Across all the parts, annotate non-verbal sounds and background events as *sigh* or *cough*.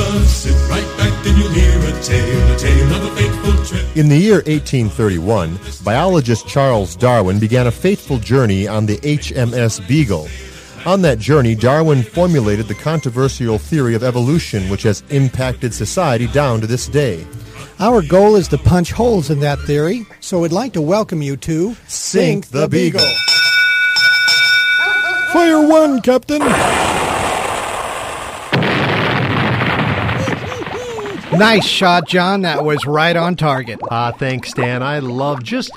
Just sit right back and you'll hear a tale, a tale of a fateful trip. In the year 1831, biologist Charles Darwin began a fateful journey on the HMS Beagle. On that journey, Darwin formulated the controversial theory of evolution, which has impacted society down to this day. Our goal is to punch holes in that theory, so we'd like to welcome you to Sink the Beagle. Fire one, Captain. Nice shot, John. That was right on target. Ah, thanks, Stan. I love just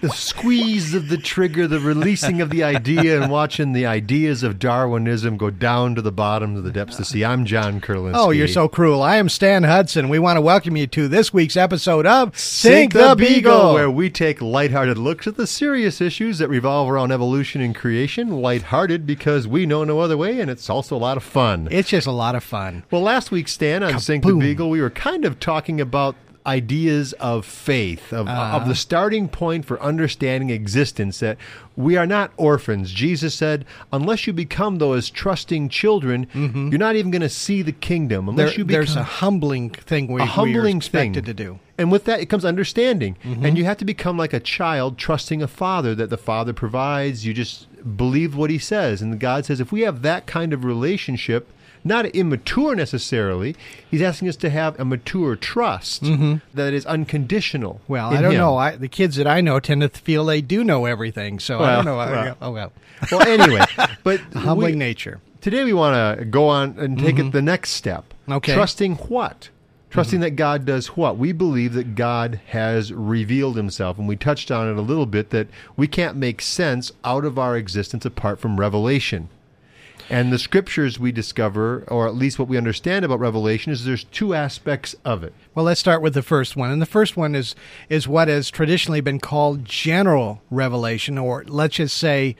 the squeeze of the trigger, the releasing of the idea, and watching the ideas of Darwinism go down to the bottom of the depths of the sea. I'm John Kurlinski. Oh, you're so cruel. I am Stan Hudson. We want to welcome you to this week's episode of Sink the Beagle. where we take lighthearted looks at the serious issues that revolve around evolution and creation. Lighthearted because we know no other way, and it's also a lot of fun. It's just a lot of fun. Well, last week, Stan, on Sink the Kaboom. Beagle, we were kind of talking about ideas of faith, of, Uh-huh. of the starting point for understanding existence, that we are not orphans. Jesus said, unless you become those trusting children, you're not even going to see the kingdom. Unless Mm-hmm. There- you become there's a humbling thing we, a humbling we expected thing to do. And with that, it comes understanding. Mm-hmm. And you have to become like a child, trusting a father that the father provides. You just believe what he says. And God says, if we have that kind of relationship, not immature necessarily, he's asking us to have a mature trust that is unconditional. Mm-hmm. Well, I don't him. know. I, the kids that I know tend to feel they do know everything, so I don't know. I- well. oh well, Well, anyway, *laughs* but humbling we- nature. Today we want to go on and take it the next step. Mm-hmm. Okay. Trusting what? Trusting that God does what? We believe that God has revealed himself, and we touched on it a little bit that we can't make sense out of our existence apart from revelation. And the scriptures we discover, or at least what we understand about revelation, is there's two aspects of it. Well, let's start with the first one, and the first one is is what has traditionally been called general revelation, or let's just say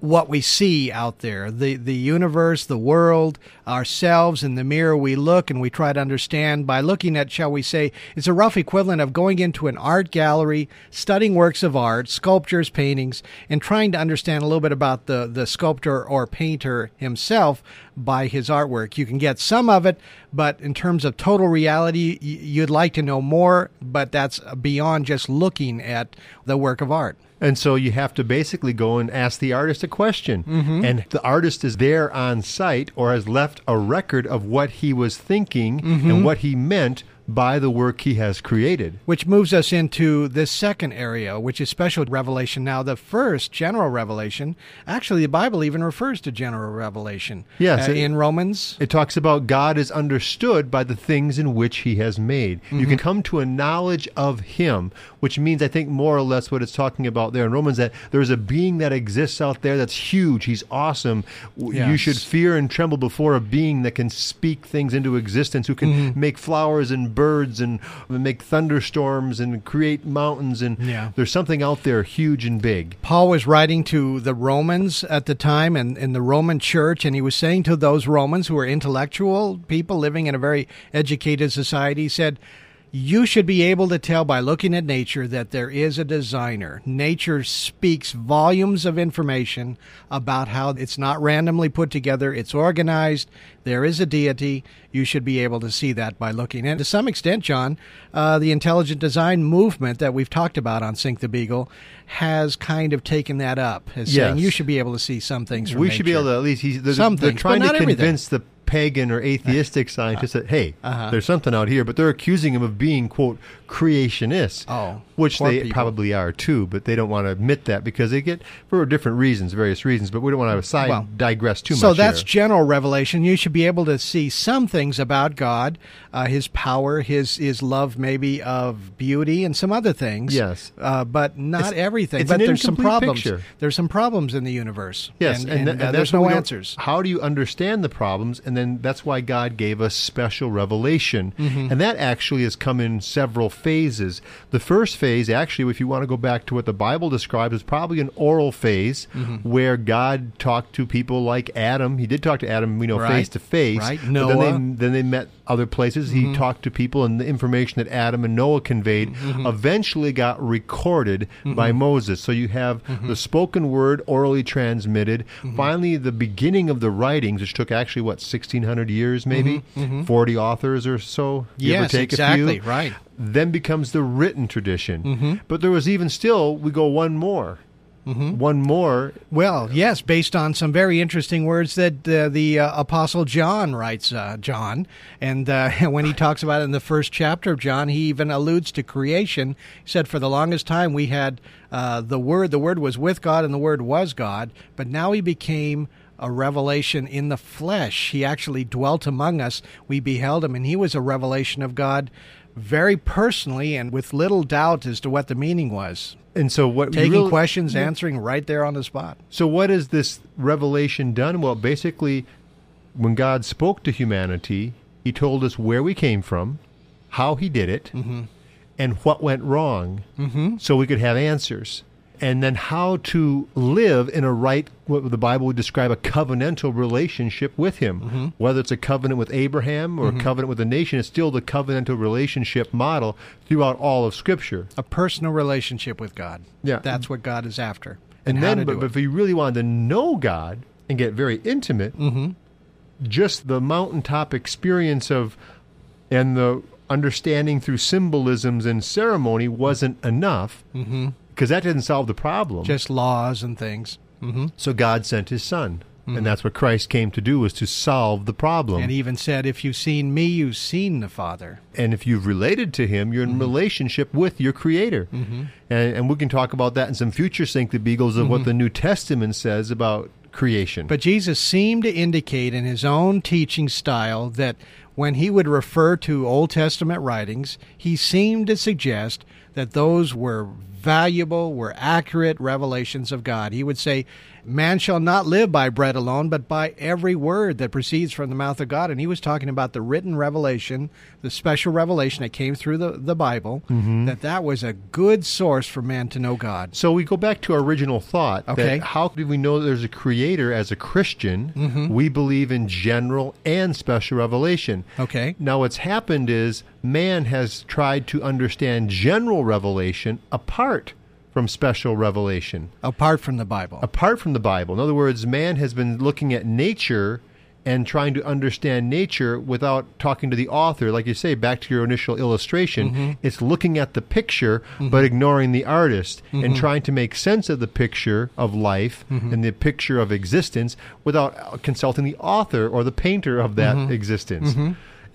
what we see out there. The the universe the world ourselves in the mirror we look and we try to understand by looking at shall we say it's a rough equivalent of going into an art gallery studying works of art sculptures paintings and trying to understand a little bit about the the sculptor or painter himself by his artwork. You can get some of it but in terms of total reality you'd like to know more but that's beyond just looking at the work of art And so you have to basically go and ask the artist a question. Mm-hmm. And the artist is there on site or has left a record of what he was thinking Mm-hmm. and what he meant by the work he has created. Which moves us into this second area, which is special revelation. Now, the first general revelation, actually, the Bible even refers to general revelation. Yes, Uh, it- in Romans. It talks about God is understood by the things in which he has made. You Mm-hmm. can come to a knowledge of him, which means, I think, more or less what it's talking about there in Romans that there's a being that exists out there that's huge. He's awesome. W- You should fear and tremble before a being that can speak things into existence, who can Mm-hmm. make flowers and birds and make thunderstorms and create mountains. And Yeah. there's something out there huge and big. Paul was writing to the Romans at the time and in the Roman church, and he was saying to those Romans who were intellectual people living in a very educated society, he said, you should be able to tell by looking at nature that there is a designer. Nature speaks volumes of information about how it's not randomly put together, it's organized, there is a deity. You should be able to see that by looking. And to some extent, John, uh, the intelligent design movement that we've talked about on Sink the Beagle has kind of taken that up, as saying you should be able to see some things we should be able to at least he's, they're, Some they're things, trying but to everything. convince the pagan or atheistic scientists that hey there's something out here but they're accusing him of being quote creationists Oh, which they people. probably are too but they don't want to admit that because they get for different reasons various reasons but we don't want to side Well, digress too so much So that's here. general revelation. You should be able to see some things about God, uh, His power, His His love, maybe of beauty, and some other things. Yes. uh, but not It's- everything. it's but an there's some problems. picture. There's some problems in the universe. Yes, and, and, and, uh, and there's no answers. How do you understand the problems? And then that's why God gave us special revelation, Mm-hmm. and that actually has come in several phases. The first phase, actually, if you want to go back to what the Bible describes, is probably an oral phase Mm-hmm. where God talked to people like Adam. He did talk to Adam, we know, face to face. Right. Noah. Then they, then they met other places. He mm-hmm. talked to people, and the information that Adam and Noah conveyed mm-hmm. eventually got recorded by mm-hmm. Moses. So you have the spoken word orally transmitted. Finally, the beginning of the writings, which took actually what 1600 years, maybe 40 authors or so. Mm-hmm, Yes, take exactly, a few. right. Then becomes the written tradition. Mm-hmm. But there was even still, we go one more. One more. Well, yes, based on some very interesting words that uh, the uh, Apostle John writes, uh, John. And uh, *laughs* when he talks about it in the first chapter of John, he even alludes to creation. He said, For the longest time we had uh, the Word, the Word was with God, and the Word was God, but now he became a revelation in the flesh. He actually dwelt among us. We beheld him, and he was a revelation of God very personally and with little doubt as to what the meaning was. And so what Taking really- questions, answering right there on the spot. So what has this revelation done? Well, basically, when God spoke to humanity, He told us where we came from, how He did it, and what went wrong, mm-hmm. so we could have answers. And then how to live in a right, what the Bible would describe a covenantal relationship with Him. Mm-hmm. Whether it's a covenant with Abraham or a mm-hmm. covenant with a nation, it's still the covenantal relationship model throughout all of Scripture. a personal relationship with God. Yeah. that's what God is after. And, how then, but, but if you really wanted to know God and get very intimate, Mm-hmm. just the mountaintop experience of and the understanding through symbolisms and ceremony wasn't enough mm-hmm. Because that didn't solve the problem. Mm-hmm. just laws and things. hmm so God sent His Son, and that's what Christ came to do was to solve the problem. And he even said, "If you've seen me, you've seen the Father." and if you've related to him, you're in Mm-hmm. relationship with your Creator. And, and we can talk about that in some future Sink the Beagles of what the New Testament says about creation. Mm-hmm. But Jesus seemed to indicate in his own teaching style that when he would refer to Old Testament writings, he seemed to suggest that those were valuable, were accurate revelations of God. He would say, Man shall not live by bread alone, but by every word that proceeds from the mouth of God. And he was talking about the written revelation, the special revelation that came through the, the Bible, that that was a good source for man to know God. So we go back to our original thought. Okay. That how do we know there's a creator as a Christian? Mm-hmm. We believe in general and special revelation. Okay. Now what's happened is man has tried to understand general revelation apart from special revelation, Apart from the Bible. apart from the Bible. In other words, man has been looking at nature and trying to understand nature without talking to the author. Like you say, back to your initial illustration, Mm-hmm. it's looking at the picture but ignoring the artist Mm-hmm. and trying to make sense of the picture of life Mm-hmm. and the picture of existence without consulting the author or the painter of that Mm-hmm. existence.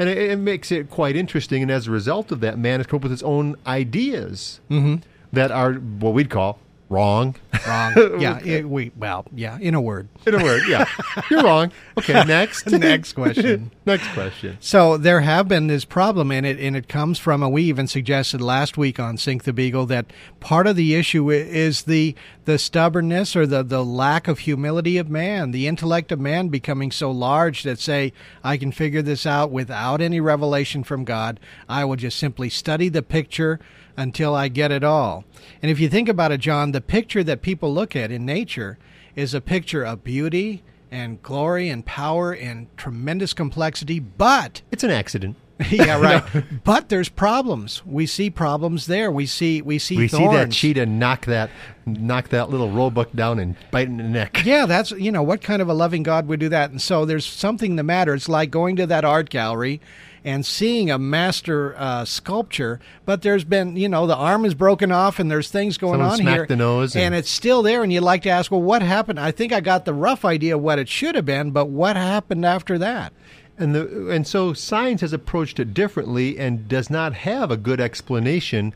And it, it makes it quite interesting. And as a result of that, man has come up with his own ideas Mm-hmm. that are what we'd call wrong. Wrong. *laughs* yeah. It, we well. Yeah. In a word. In a word, yeah. *laughs* You're wrong. Okay, next. *laughs* Next question. next question. So there have been this problem in it, and it comes from, and we even suggested last week on Sink the Beagle that part of the issue is the the stubbornness or the the lack of humility of man, the intellect of man becoming so large that say, I can figure this out without any revelation from God. I will just simply study the picture until I get it all. And if you think about it, John, the picture that people look at in nature is a picture of beauty and glory and power and tremendous complexity, but *laughs* It's an accident. *laughs* yeah, right. *laughs* But there's problems. We see problems there. We see we see We thorns. see that cheetah knock that knock that little roebuck down and bite in the neck. Yeah, that's you know what kind of a loving God would do that. And so there's something the matter. It's like going to that art gallery and seeing a master uh, sculpture, but there's been you know the arm is broken off and there's things going Someone on here, the nose and, and- it's still there. And you'd like to ask, well, what happened? I think I got the rough idea of what it should have been, but what happened after that? And the and so science has approached it differently and does not have a good explanation,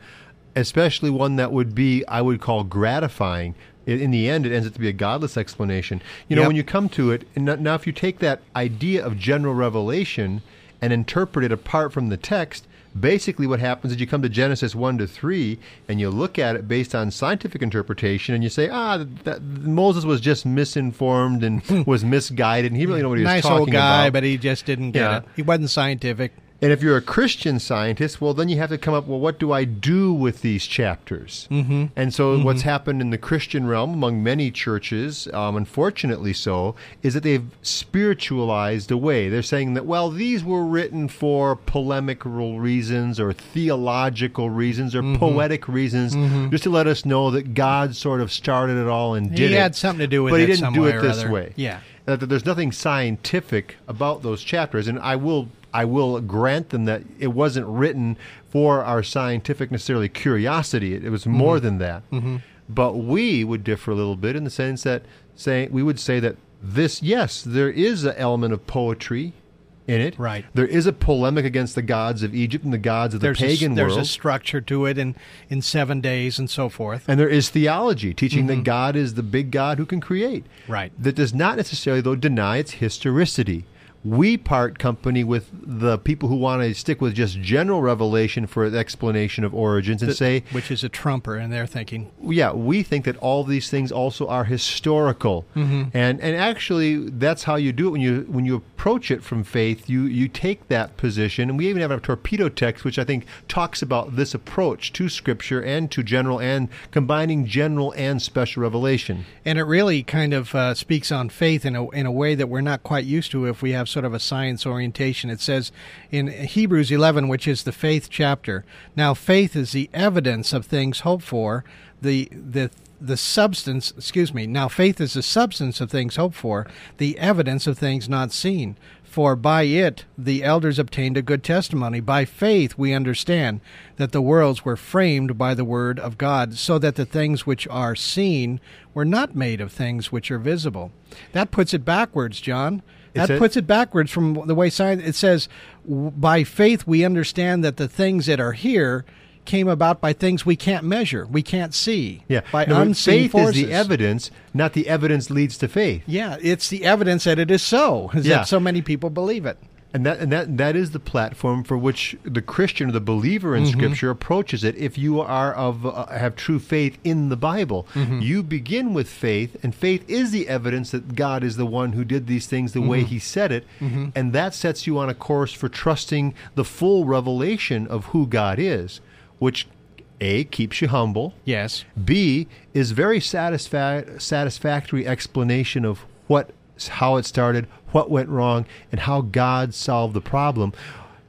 especially one that would be I would call gratifying. In the end, it ends up to be a godless explanation. You know, Yep. when you come to it, now if you take that idea of general revelation and interpret it apart from the text, basically what happens is you come to Genesis 1 to 3 and you look at it based on scientific interpretation and you say, ah, that, Moses was just misinformed and *laughs* was misguided and he really didn't know what he was nice talking old guy, about. but he just didn't get Yeah. it. He wasn't scientific. And if you're a Christian scientist, well, then you have to come up, well, what do I do with these chapters? Mm-hmm. And so, what's happened in the Christian realm among many churches, um, unfortunately so, is that they've spiritualized away. They're saying that, well, these were written for polemical reasons or theological reasons or poetic reasons, just to let us know that God sort of started it all and did he it. had something to do with but it. But he didn't do it this other. way. Yeah. that there's nothing scientific about those chapters, and I will I will grant them that it wasn't written for our scientific necessarily curiosity. It, it was more mm-hmm. than that. Mm-hmm. But we would differ a little bit in the sense that saying we would say that this yes, there is an element of poetry in it. Right. There is a polemic against the gods of Egypt and the gods of the There's pagan a, there's world. a structure to it in in seven days and so forth. And there is theology teaching that mm-hmm. God is the big God who can create. Right. That does not necessarily, though, deny its historicity. We part company with the people who want to stick with just general revelation for the explanation of origins and say, which is a trumper in their thinking. yeah, we think that all these things also are historical, and and actually that's how you do it when you when you approach it from faith. You you take that position, and we even have a torpedo text which I think talks about this approach to Scripture and to general and combining general and special revelation. And it really kind of uh, speaks on faith in a, in a way that we're not quite used to if we have sort of a science orientation. It says in Hebrews 11, which is the faith chapter, now faith is the evidence of things hoped for, the, the, the substance, excuse me, now faith is the substance of things hoped for, the evidence of things not seen. For by it the elders obtained a good testimony. By faith we understand that the worlds were framed by the word of God, so that the things which are seen were not made of things which are visible. That puts it backwards, John. That puts it backwards from the way science. It says, by faith we understand that the things that are here came about by things we can't measure, we can't see. Yeah, by No, unseen faith forces. is the evidence, not the evidence leads to faith. Yeah, it's the evidence that it is so. *laughs* Is Yeah. that so many people believe it. And that and that that is the platform for which the Christian or the believer in mm-hmm. Scripture approaches it. If you are of uh, have true faith in the Bible, mm-hmm. you begin with faith, and faith is the evidence that God is the one who did these things the way mm-hmm. He said it, and that sets you on a course for trusting the full revelation of who God is, which a keeps you humble. Yes. B is very satisfa- satisfactory explanation of what how it started, what went wrong, and how God solved the problem,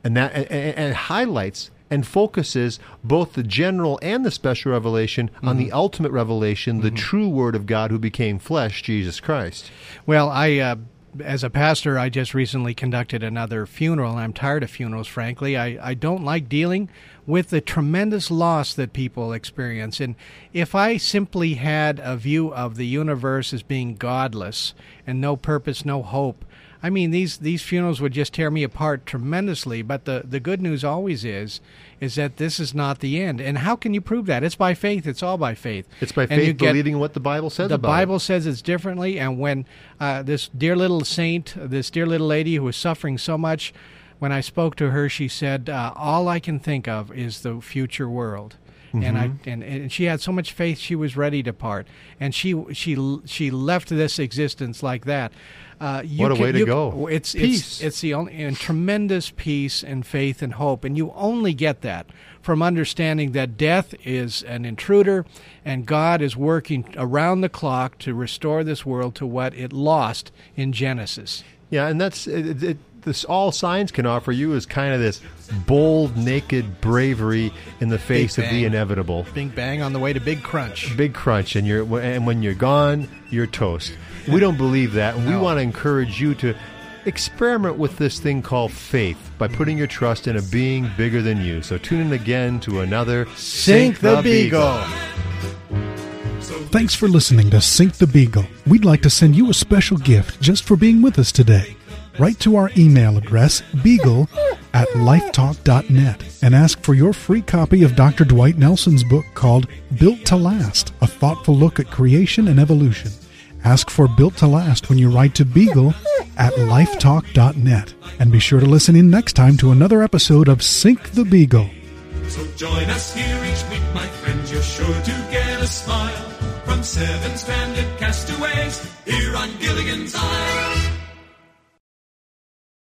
and that and, and highlights and focuses both the general and the special revelation on the ultimate revelation, the true Word of God who became flesh, Jesus Christ. Well, I, uh, as a pastor, I just recently conducted another funeral, and I'm tired of funerals, frankly. I, I don't like dealing with the tremendous loss that people experience. And if I simply had a view of the universe as being godless and no purpose, no hope, I mean, these, these funerals would just tear me apart tremendously. But the, the good news always is, is that this is not the end. And how can you prove that? It's by faith. It's all by faith. It's by faith get- believing what the Bible says the about it. Bible says it's differently. And when uh, this dear little saint, this dear little lady who was suffering so much, when I spoke to her, she said, uh, "All I can think of is the future world." And I Mm-hmm. and, and she had so much faith she was ready to part, and she she she left this existence like that. Uh, you What a can- way to you- go. It's Peace. it's it's the only and tremendous peace and faith and hope, and you only get that from understanding that death is an intruder, and God is working around the clock to restore this world to what it lost in Genesis. Yeah, and that's it, it, this. All science can offer you is kind of this bold, naked bravery in the face of the inevitable. Big bang on the way to Big Crunch. big crunch and you're and when you're gone you're toast we don't believe that and we want to encourage you to experiment with this thing called faith by putting your trust in a being bigger than you so tune in again to another Sink the Beagle. Thanks for listening to Sink the Beagle. We'd like to send you a special gift just for being with us today. Write to our email address, beagle at lifetalk.net, and ask for your free copy of Dr. Dwight Nelson's book called Built to Last A Thoughtful Look at Creation and Evolution. Ask for Built to Last when you write to beagle at lifetalk.net. And be sure to listen in next time to another episode of Sink the Beagle. So join us here each week, my friends. You're sure to get a smile from seven stranded castaways here on Gilligan's Island.